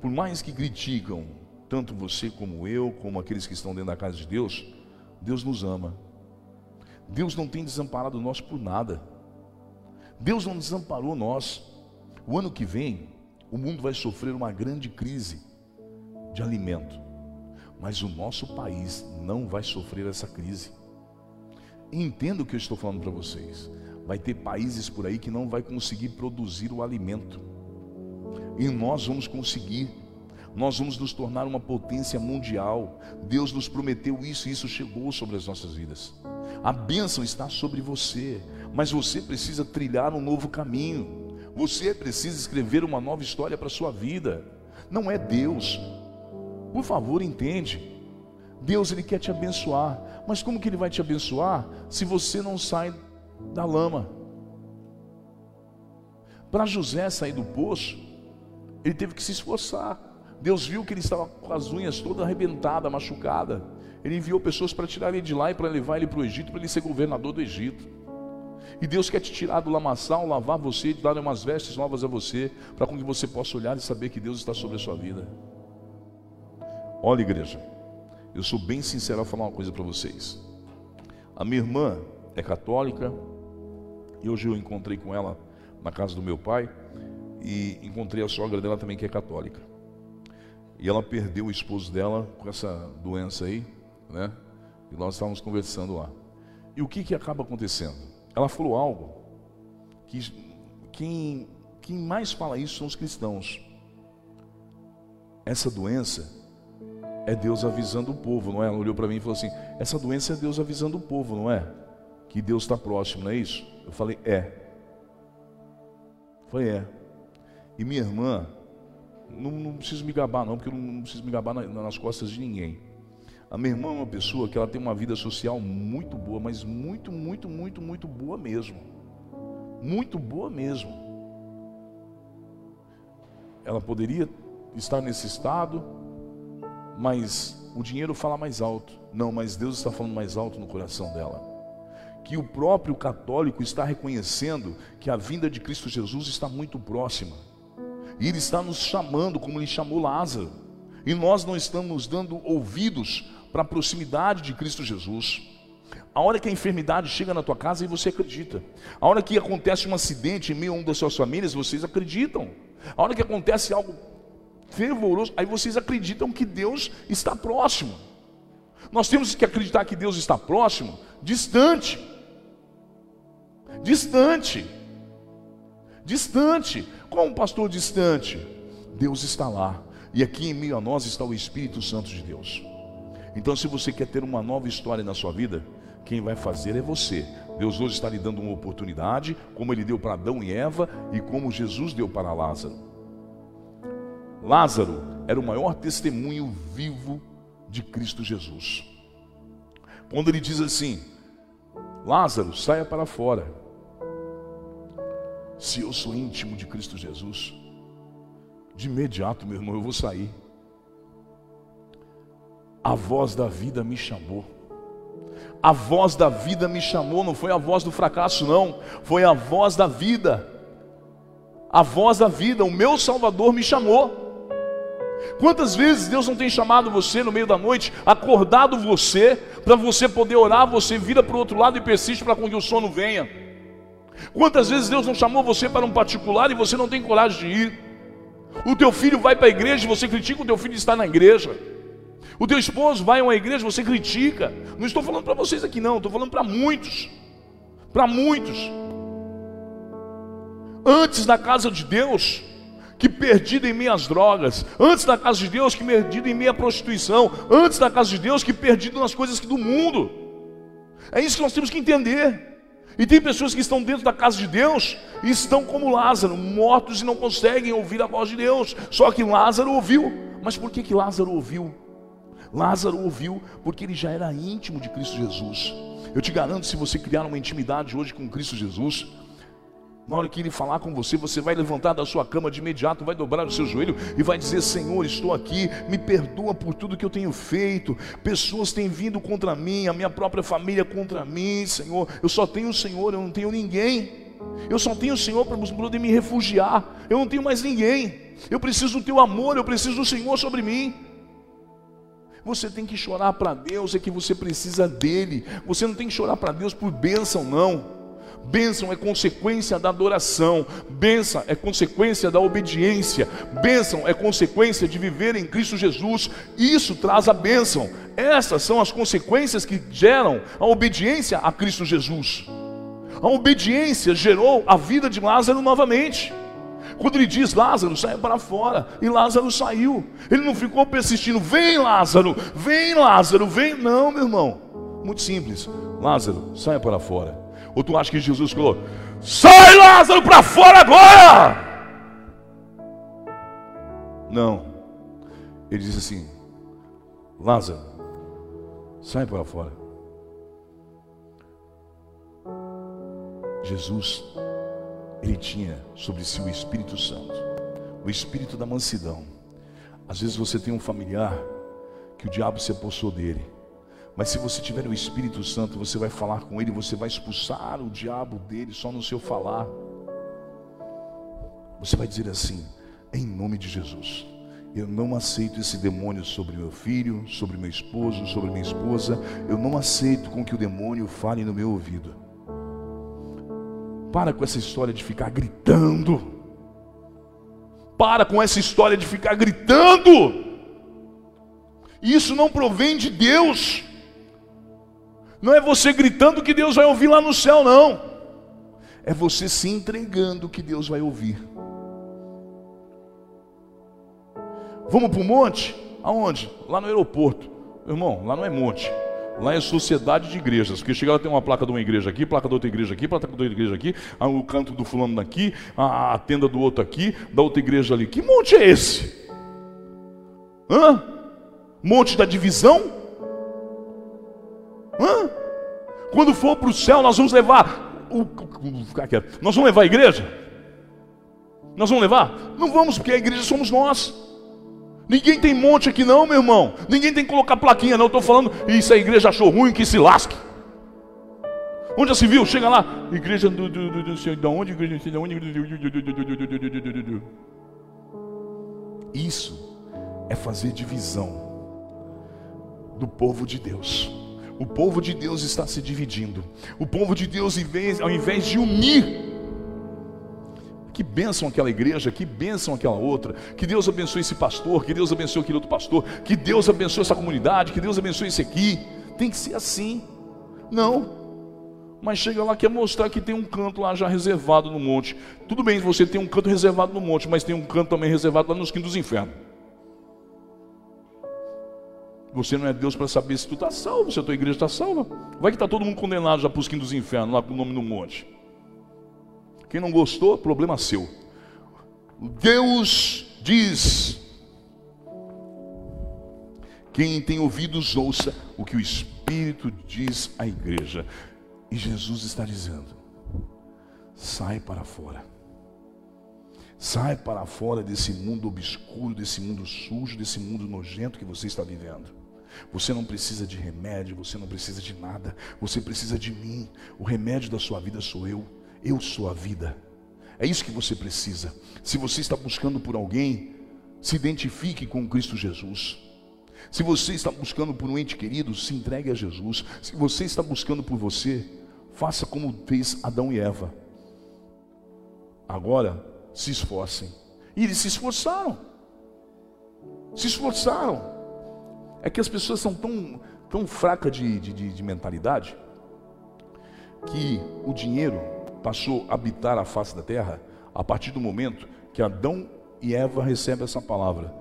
Por mais que criticam, tanto você como eu, como aqueles que estão dentro da casa de Deus, Deus nos ama. Deus não tem desamparado nós por nada. Deus não desamparou nós. O ano que vem, o mundo vai sofrer uma grande crise de alimento. Mas o nosso país não vai sofrer essa crise. Entenda o que eu estou falando para vocês. Vai ter países por aí que não vai conseguir produzir o alimento. E nós vamos conseguir. Nós vamos nos tornar uma potência mundial. Deus nos prometeu isso e isso chegou sobre as nossas vidas. A bênção está sobre você. mas você precisa trilhar um novo caminho. Você precisa escrever uma nova história para a sua vida. Não é Deus. Por favor, entende. Deus ele quer te abençoar, mas como que ele vai te abençoar se você não sai da lama? Para José sair do poço, ele teve que se esforçar. Deus viu que ele estava com as unhas toda arrebentada, machucada. Ele enviou pessoas para tirar ele de lá e para levar ele para o Egito, para ele ser governador do Egito. E Deus quer te tirar do lamaçal, lavar você e dar umas vestes novas a você, para que você possa olhar e saber que Deus está sobre a sua vida. Olha, igreja, eu sou bem sincero ao falar uma coisa para vocês. A minha irmã é católica, e hoje eu encontrei com ela na casa do meu pai, e encontrei a sogra dela também que é católica. E ela perdeu o esposo dela com essa doença aí, né? E nós estávamos conversando lá. E o que que acaba acontecendo? Ela falou algo que quem, quem mais fala isso são os cristãos. Essa doença é Deus avisando o povo, não é? Ela olhou para mim e falou assim: essa doença é Deus avisando o povo, não é? Que Deus está próximo, não é isso? Eu falei: é. Foi é. E minha irmã, não, não preciso me gabar, não, porque eu não, preciso me gabar nas costas de ninguém. A minha irmã é uma pessoa que ela tem uma vida social muito boa, mas muito, muito, muito, muito boa mesmo. Muito boa mesmo. Ela poderia estar nesse estado, mas o dinheiro fala mais alto. Não, mas Deus está falando mais alto no coração dela. Que o próprio católico está reconhecendo que a vinda de Cristo Jesus está muito próxima. E Ele está nos chamando, como Ele chamou Lázaro. E nós não estamos dando ouvidos para a proximidade de Cristo Jesus. A hora que a enfermidade chega na tua casa e você acredita. A hora que acontece um acidente em meio a uma das suas famílias, vocês acreditam. A hora que acontece algo fervoroso, aí vocês acreditam que Deus está próximo. Nós temos que acreditar que Deus está próximo, distante. Distante. Distante. Como um pastor distante? Deus está lá. E aqui em meio a nós está o Espírito Santo de Deus. Então, se você quer ter uma nova história na sua vida, quem vai fazer é você. Deus hoje está lhe dando uma oportunidade, como ele deu para Adão e Eva e como Jesus deu para Lázaro. Lázaro era o maior testemunho vivo de Cristo Jesus. Quando ele diz assim: Lázaro, saia para fora. Se eu sou íntimo de Cristo Jesus, de imediato, meu irmão, eu vou sair a voz da vida me chamou. A voz da vida me chamou, não foi a voz do fracasso, não, foi a voz da vida. A voz da vida, o meu Salvador me chamou. Quantas vezes Deus não tem chamado você no meio da noite, acordado você, para você poder orar, você vira para o outro lado e persiste para que o sono venha. Quantas vezes Deus não chamou você para um particular e você não tem coragem de ir? O teu filho vai para a igreja e você critica o teu filho estar na igreja. O teu esposo vai a uma igreja, você critica. Não estou falando para vocês aqui, não, estou falando para muitos. Para muitos. Antes da casa de Deus, que perdido em minhas drogas, antes da casa de Deus que perdido em minha prostituição, antes da casa de Deus que perdido nas coisas do mundo. É isso que nós temos que entender. E tem pessoas que estão dentro da casa de Deus e estão como Lázaro, mortos e não conseguem ouvir a voz de Deus. Só que Lázaro ouviu. Mas por que que Lázaro ouviu? Lázaro ouviu porque ele já era íntimo de Cristo Jesus. Eu te garanto, se você criar uma intimidade hoje com Cristo Jesus, na hora que ele falar com você, você vai levantar da sua cama de imediato, vai dobrar o seu joelho e vai dizer: Senhor, estou aqui, me perdoa por tudo que eu tenho feito. Pessoas têm vindo contra mim, a minha própria família contra mim, Senhor. Eu só tenho o Senhor, eu não tenho ninguém. Eu só tenho o Senhor para poder me refugiar. Eu não tenho mais ninguém. Eu preciso do teu amor, eu preciso do Senhor sobre mim. Você tem que chorar para Deus, é que você precisa dele. Você não tem que chorar para Deus por bênção, não. Bênção é consequência da adoração, bênção é consequência da obediência, bênção é consequência de viver em Cristo Jesus, isso traz a bênção. Essas são as consequências que geram a obediência a Cristo Jesus. A obediência gerou a vida de Lázaro novamente. Quando ele diz Lázaro, saia para fora, e Lázaro saiu. Ele não ficou persistindo, vem Lázaro, vem Lázaro, vem. Não, meu irmão. Muito simples. Lázaro, saia para fora. Ou tu acha que Jesus falou: Sai Lázaro para fora agora! Não. Ele disse assim: Lázaro, sai para fora. Jesus, ele tinha sobre si o Espírito Santo, o Espírito da mansidão. Às vezes você tem um familiar que o diabo se apossou dele. Mas se você tiver o Espírito Santo, você vai falar com ele, você vai expulsar o diabo dele só no seu falar. Você vai dizer assim: em nome de Jesus, eu não aceito esse demônio sobre meu filho, sobre meu esposo, sobre minha esposa. Eu não aceito com que o demônio fale no meu ouvido. Para com essa história de ficar gritando. Para com essa história de ficar gritando. Isso não provém de Deus. Não é você gritando que Deus vai ouvir lá no céu, não. É você se entregando que Deus vai ouvir. Vamos para o monte? Aonde? Lá no aeroporto. Irmão, lá não é monte. Lá é sociedade de igrejas. Porque chega lá tem uma placa de uma igreja aqui, placa da outra igreja aqui, placa da outra igreja aqui, o canto do fulano daqui, a, a tenda do outro aqui, da outra igreja ali. Que monte é esse? Hã? Monte da divisão? Hã? Quando for para o céu, nós vamos levar. O, nós vamos levar a igreja? Nós vamos levar? Não vamos, porque a igreja somos nós. Ninguém tem monte aqui, não, meu irmão. Ninguém tem que colocar plaquinha, não. Estou falando, isso a igreja achou ruim, que se lasque. Onde já se viu? Chega lá, igreja do, do, do, do onde? Igreja da onde? Isso é fazer divisão do povo de Deus. O povo de Deus está se dividindo. O povo de Deus, ao invés de unir, que bênção aquela igreja, que bênção aquela outra. Que Deus abençoe esse pastor, que Deus abençoe aquele outro pastor, que Deus abençoe essa comunidade, que Deus abençoe esse aqui. Tem que ser assim. Não. Mas chega lá quer mostrar que tem um canto lá já reservado no monte. Tudo bem, você tem um canto reservado no monte, mas tem um canto também reservado lá nos quintos dos infernos. Você não é Deus para saber se tu está salvo, se a tua igreja está salva. Vai que está todo mundo condenado já para os quintos infernos, lá com o nome no monte. Quem não gostou, problema seu. Deus diz: quem tem ouvidos, ouça o que o Espírito diz à igreja. E Jesus está dizendo: sai para fora. Sai para fora desse mundo obscuro, desse mundo sujo, desse mundo nojento que você está vivendo. Você não precisa de remédio, você não precisa de nada, você precisa de mim. O remédio da sua vida sou eu, eu sou a vida. É isso que você precisa. Se você está buscando por alguém, se identifique com Cristo Jesus. Se você está buscando por um ente querido, se entregue a Jesus. Se você está buscando por você, faça como fez Adão e Eva. Agora, se esforcem. E eles se esforçaram. Se esforçaram. É que as pessoas são tão, tão fracas de, de, de mentalidade que o dinheiro passou a habitar a face da terra a partir do momento que Adão e Eva recebem essa palavra: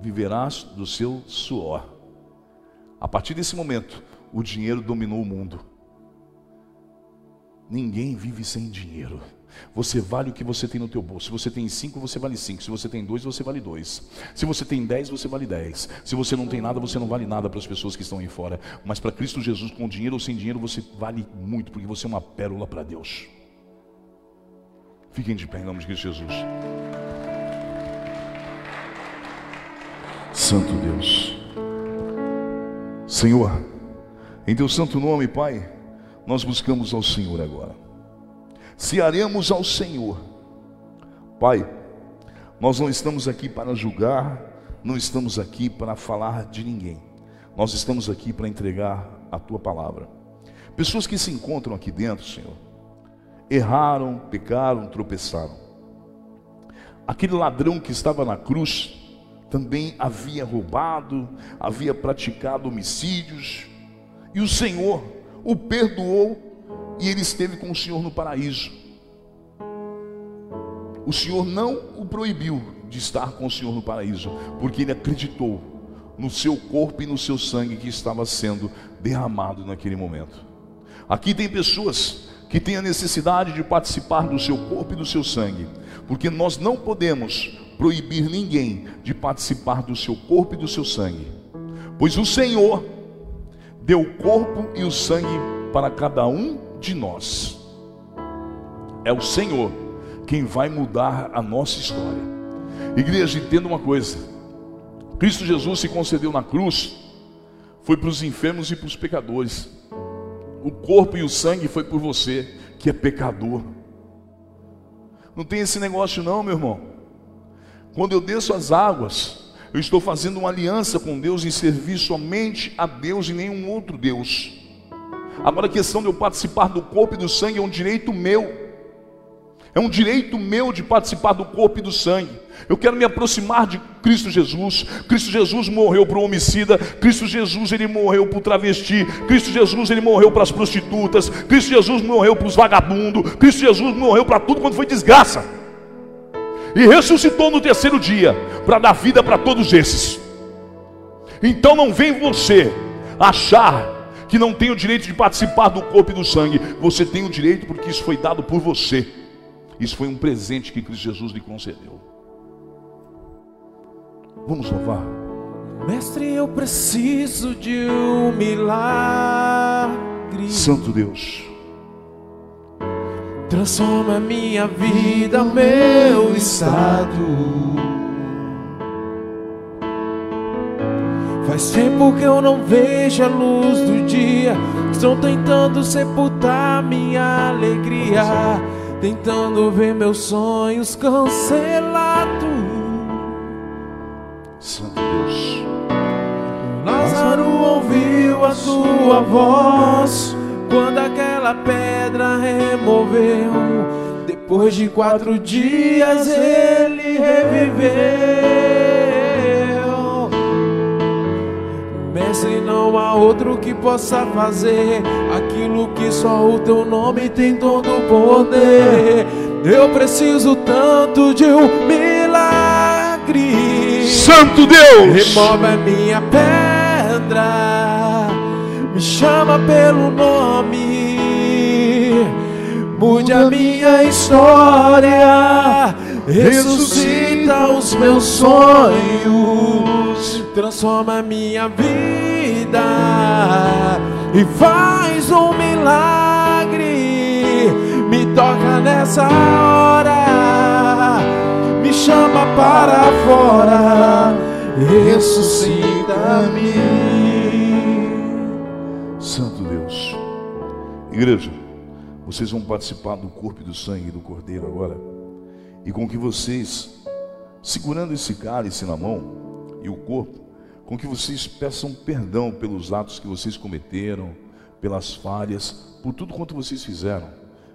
viverás do seu suor. A partir desse momento, o dinheiro dominou o mundo. Ninguém vive sem dinheiro. Você vale o que você tem no teu bolso. Se você tem cinco, você vale cinco. Se você tem dois, você vale dois. Se você tem dez, você vale dez. Se você não tem nada, você não vale nada para as pessoas que estão aí fora. Mas para Cristo Jesus, com dinheiro ou sem dinheiro, você vale muito, porque você é uma pérola para Deus. Fiquem de pé em nome de Cristo Jesus. Santo Deus. Senhor, em teu santo nome, Pai, nós buscamos ao Senhor agora se haremos ao Senhor. Pai, nós não estamos aqui para julgar, não estamos aqui para falar de ninguém. Nós estamos aqui para entregar a tua palavra. Pessoas que se encontram aqui dentro, Senhor, erraram, pecaram, tropeçaram. Aquele ladrão que estava na cruz também havia roubado, havia praticado homicídios, e o Senhor o perdoou e ele esteve com o Senhor no paraíso. O Senhor não o proibiu de estar com o Senhor no paraíso, porque ele acreditou no seu corpo e no seu sangue que estava sendo derramado naquele momento. Aqui tem pessoas que tem a necessidade de participar do seu corpo e do seu sangue, porque nós não podemos proibir ninguém de participar do seu corpo e do seu sangue, pois o Senhor deu o corpo e o sangue para cada um de nós. É o Senhor quem vai mudar a nossa história. Igreja, entenda uma coisa: Cristo Jesus se concedeu na cruz, foi para os enfermos e para os pecadores. O corpo e o sangue foi por você, que é pecador. Não tem esse negócio, não, meu irmão. Quando eu desço as águas, eu estou fazendo uma aliança com Deus em servir somente a Deus e nenhum outro Deus. Agora a questão de eu participar do corpo e do sangue é um direito meu. É um direito meu de participar do corpo e do sangue. Eu quero me aproximar de Cristo Jesus. Cristo Jesus morreu para o homicida. Cristo Jesus ele morreu para o travesti. Cristo Jesus ele morreu para as prostitutas. Cristo Jesus morreu para os vagabundos. Cristo Jesus morreu para tudo quando foi desgraça. E ressuscitou no terceiro dia para dar vida para todos esses. Então não vem você achar que não tem o direito de participar do corpo e do sangue. Você tem o direito porque isso foi dado por você. Isso foi um presente que Cristo Jesus lhe concedeu. Vamos louvar. Mestre, eu preciso de um milagre. Santo Deus. Transforma minha vida, meu estado. Faz tempo que eu não vejo a luz do dia. Estou tentando sepultar minha alegria tentando ver meus sonhos cancelados. Santo Deus. Lázaro ouviu a sua voz quando aquela pedra removeu. Depois de quatro dias ele reviveu. Mestre, não há outro que possa fazer aquilo que só o teu nome tem todo o poder. Eu preciso tanto de um milagre. Santo Deus, remove a minha pedra, me chama pelo nome, mude a minha história, ressuscita os meus sonhos. Transforma minha vida. E faz um milagre. Me toca nessa hora, me chama para fora, ressuscita-me. Igreja, vocês vão participar do corpo e do sangue do Cordeiro agora, e com que vocês, segurando esse cálice na mão e o corpo, com que vocês peçam perdão pelos atos que vocês cometeram, pelas falhas, por tudo quanto vocês fizeram,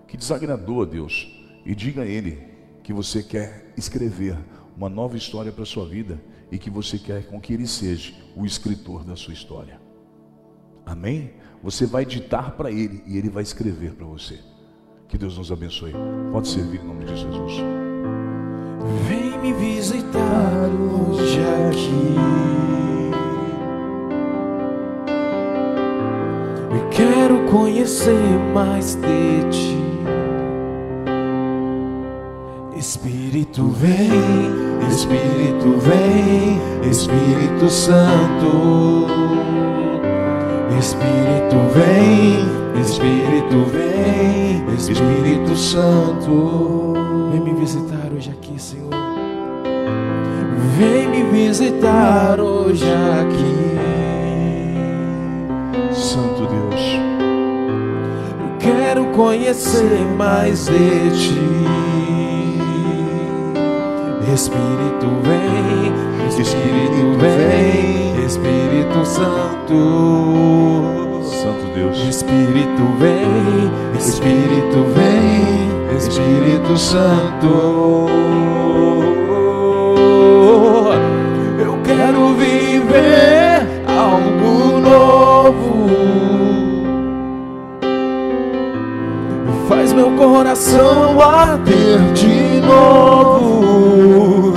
que desagradou a Deus, e diga a Ele que você quer escrever uma nova história para a sua vida e que você quer com que Ele seja o escritor da sua história. Amém? Você vai ditar para Ele e Ele vai escrever para você. Que Deus nos abençoe. Pode servir em nome de Jesus. Vem me visitar hoje aqui. quero conhecer mais de ti. Espírito vem, Espírito vem, Espírito Santo. Espírito vem, Espírito vem, Espírito Santo. Vem me visitar hoje aqui, Senhor. Vem me visitar hoje aqui. Santo Deus. Eu quero conhecer mais de ti. Espírito vem, Espírito vem, Espírito Santo. Deus. Espírito vem, Espírito vem, Espírito Santo. Eu quero viver algo novo. Faz meu coração arder de novo,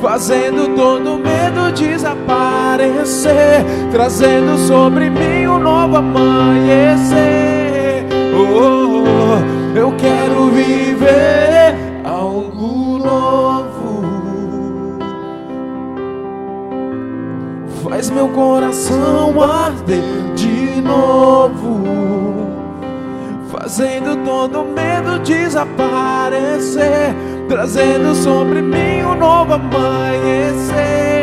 fazendo todo medo desaparecer, trazendo sobre mim novo amanhecer. Oh, oh, oh. eu quero viver algo novo. Faz meu coração arder de novo, fazendo todo medo desaparecer, trazendo sobre mim um novo amanhecer.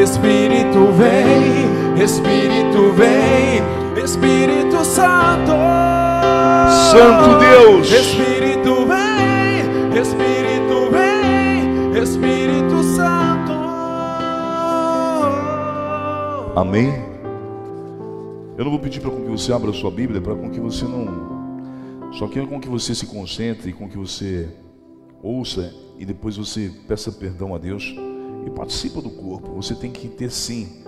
Espírito vem, Espírito vem, Espírito Santo. Santo Deus. Espírito vem, Espírito vem, Espírito Santo. Amém? Eu não vou pedir para que você abra a sua Bíblia, para com que você não. Só quero com que você se concentre, com que você ouça e depois você peça perdão a Deus e participa do corpo. Você tem que ter sim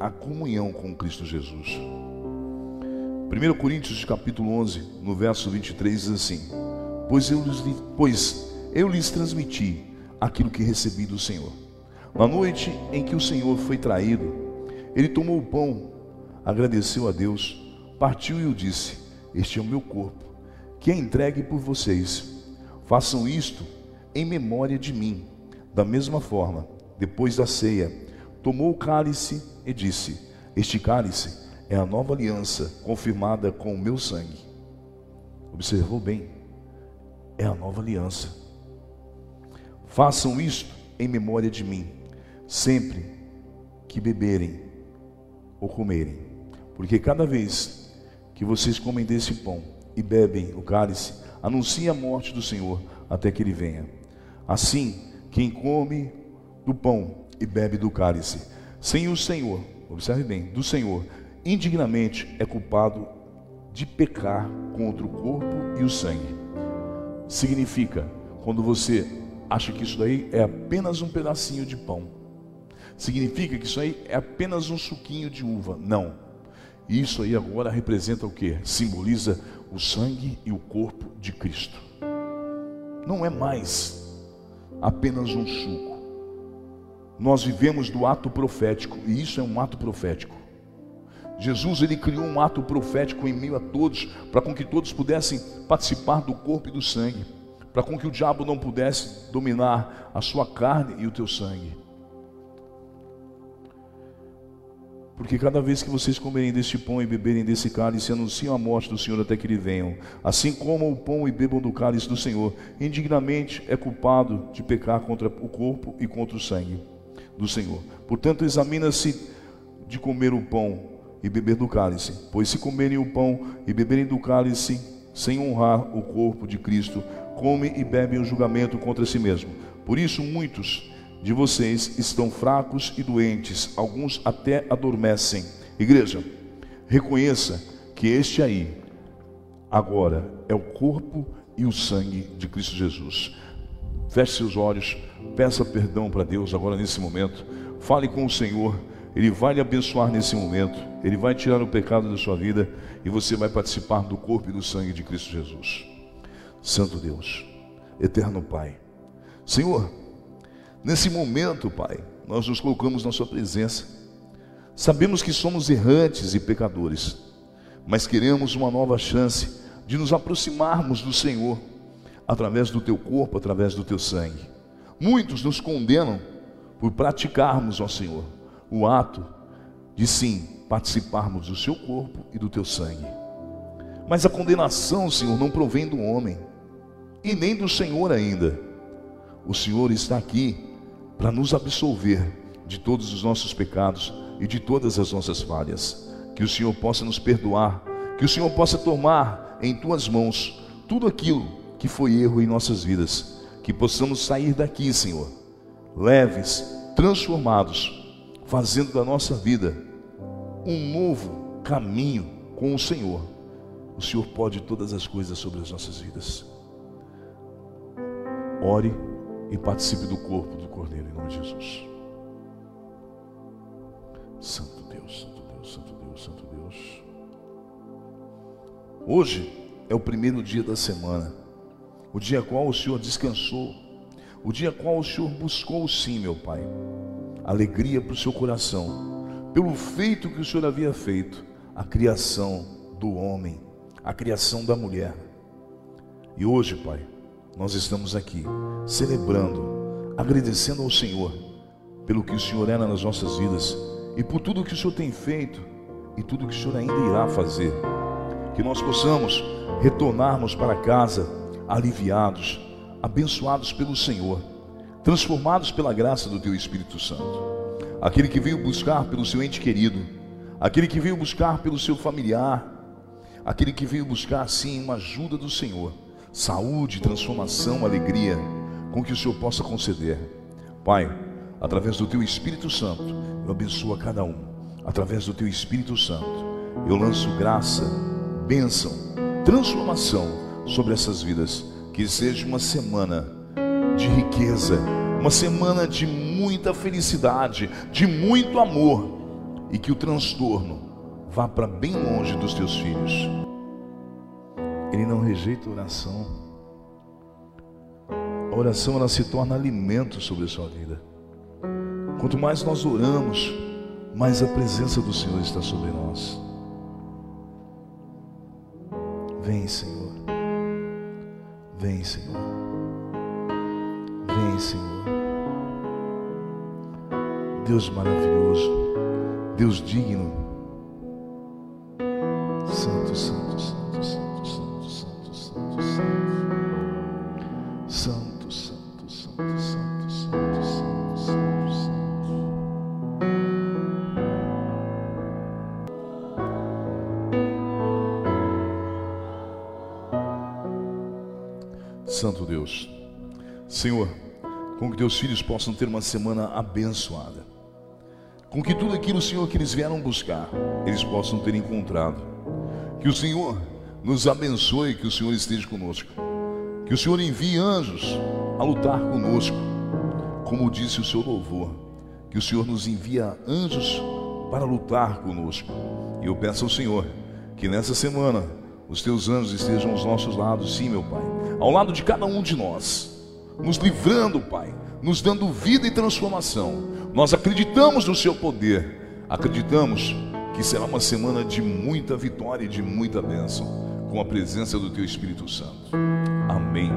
a comunhão com Cristo Jesus. 1 Coríntios capítulo 11, no verso 23 diz assim: Pois eu lhes, pois eu lhes transmiti aquilo que recebi do Senhor. Na noite em que o Senhor foi traído, ele tomou o pão, agradeceu a Deus, partiu e o disse: Este é o meu corpo, que é entregue por vocês. Façam isto em memória de mim. Da mesma forma, depois da ceia, tomou o cálice e disse: Este cálice é a nova aliança confirmada com o meu sangue. Observou bem? É a nova aliança. Façam isto em memória de mim, sempre que beberem ou comerem, porque cada vez que vocês comem desse pão e bebem o cálice, anuncia a morte do Senhor até que ele venha. Assim, quem come do pão e bebe do cálice, sem o Senhor, observe bem, do Senhor, indignamente é culpado de pecar contra o corpo e o sangue. Significa, quando você acha que isso daí é apenas um pedacinho de pão, significa que isso aí é apenas um suquinho de uva. Não. Isso aí agora representa o que? Simboliza o sangue e o corpo de Cristo. Não é mais apenas um suco. Nós vivemos do ato profético e isso é um ato profético. Jesus ele criou um ato profético em meio a todos, para com que todos pudessem participar do corpo e do sangue, para com que o diabo não pudesse dominar a sua carne e o teu sangue. Porque cada vez que vocês comerem deste pão e beberem desse cálice, anunciam a morte do Senhor até que ele venham. Assim como o pão e bebam do cálice do Senhor, indignamente é culpado de pecar contra o corpo e contra o sangue do Senhor. Portanto, examina-se de comer o pão e beber do cálice, pois se comerem o pão e beberem do cálice sem honrar o corpo de Cristo, comem e bebem o julgamento contra si mesmo. Por isso, muitos de vocês estão fracos e doentes, alguns até adormecem. Igreja, reconheça que este aí, agora, é o corpo e o sangue de Cristo Jesus. Feche seus olhos, peça perdão para Deus agora nesse momento. Fale com o Senhor, Ele vai lhe abençoar nesse momento, Ele vai tirar o pecado da sua vida e você vai participar do corpo e do sangue de Cristo Jesus. Santo Deus, eterno Pai, Senhor, Nesse momento, Pai, nós nos colocamos na Sua presença. Sabemos que somos errantes e pecadores, mas queremos uma nova chance de nos aproximarmos do Senhor através do Teu corpo, através do Teu sangue. Muitos nos condenam por praticarmos, ó Senhor, o ato de sim participarmos do Seu corpo e do Teu sangue. Mas a condenação, Senhor, não provém do homem e nem do Senhor ainda. O Senhor está aqui para nos absolver de todos os nossos pecados e de todas as nossas falhas. Que o Senhor possa nos perdoar, que o Senhor possa tomar em tuas mãos tudo aquilo que foi erro em nossas vidas, que possamos sair daqui, Senhor, leves, transformados, fazendo da nossa vida um novo caminho com o Senhor. O Senhor pode todas as coisas sobre as nossas vidas. Ore e participe do corpo do nome de Jesus. Santo Deus, Santo Deus, Santo Deus, Santo Deus. Hoje é o primeiro dia da semana, o dia qual o Senhor descansou, o dia qual o Senhor buscou sim, meu Pai, alegria para o seu coração, pelo feito que o Senhor havia feito, a criação do homem, a criação da mulher. E hoje, Pai, nós estamos aqui celebrando, agradecendo ao Senhor pelo que o Senhor era nas nossas vidas e por tudo que o Senhor tem feito e tudo que o Senhor ainda irá fazer. Que nós possamos retornarmos para casa aliviados, abençoados pelo Senhor, transformados pela graça do Teu Espírito Santo. Aquele que veio buscar pelo seu ente querido, aquele que veio buscar pelo seu familiar, aquele que veio buscar sim uma ajuda do Senhor saúde, transformação, alegria, com que o Senhor possa conceder. Pai, através do Teu Espírito Santo, eu abençoo cada um. Através do Teu Espírito Santo, eu lanço graça, bênção, transformação sobre essas vidas. Que seja uma semana de riqueza, uma semana de muita felicidade, de muito amor, e que o transtorno vá para bem longe dos teus filhos. Ele não rejeita oração. Oração ela se torna alimento sobre a sua vida. Quanto mais nós oramos, mais a presença do Senhor está sobre nós. Vem, Senhor. Vem, Senhor. Vem, Senhor. Deus maravilhoso. Deus digno. Santo. Santo teus filhos possam ter uma semana abençoada. Com que tudo aquilo, Senhor, que eles vieram buscar, eles possam ter encontrado. Que o Senhor nos abençoe, que o Senhor esteja conosco. Que o Senhor envie anjos a lutar conosco, como disse o seu louvor. Que o Senhor nos envia anjos para lutar conosco. E eu peço ao Senhor que nessa semana os teus anjos estejam aos nossos lados, sim, meu Pai ao lado de cada um de nós, nos livrando, Pai, nos dando vida e transformação. Nós acreditamos no Seu poder, acreditamos que será uma semana de muita vitória e de muita bênção, com a presença do Teu Espírito Santo. Amém.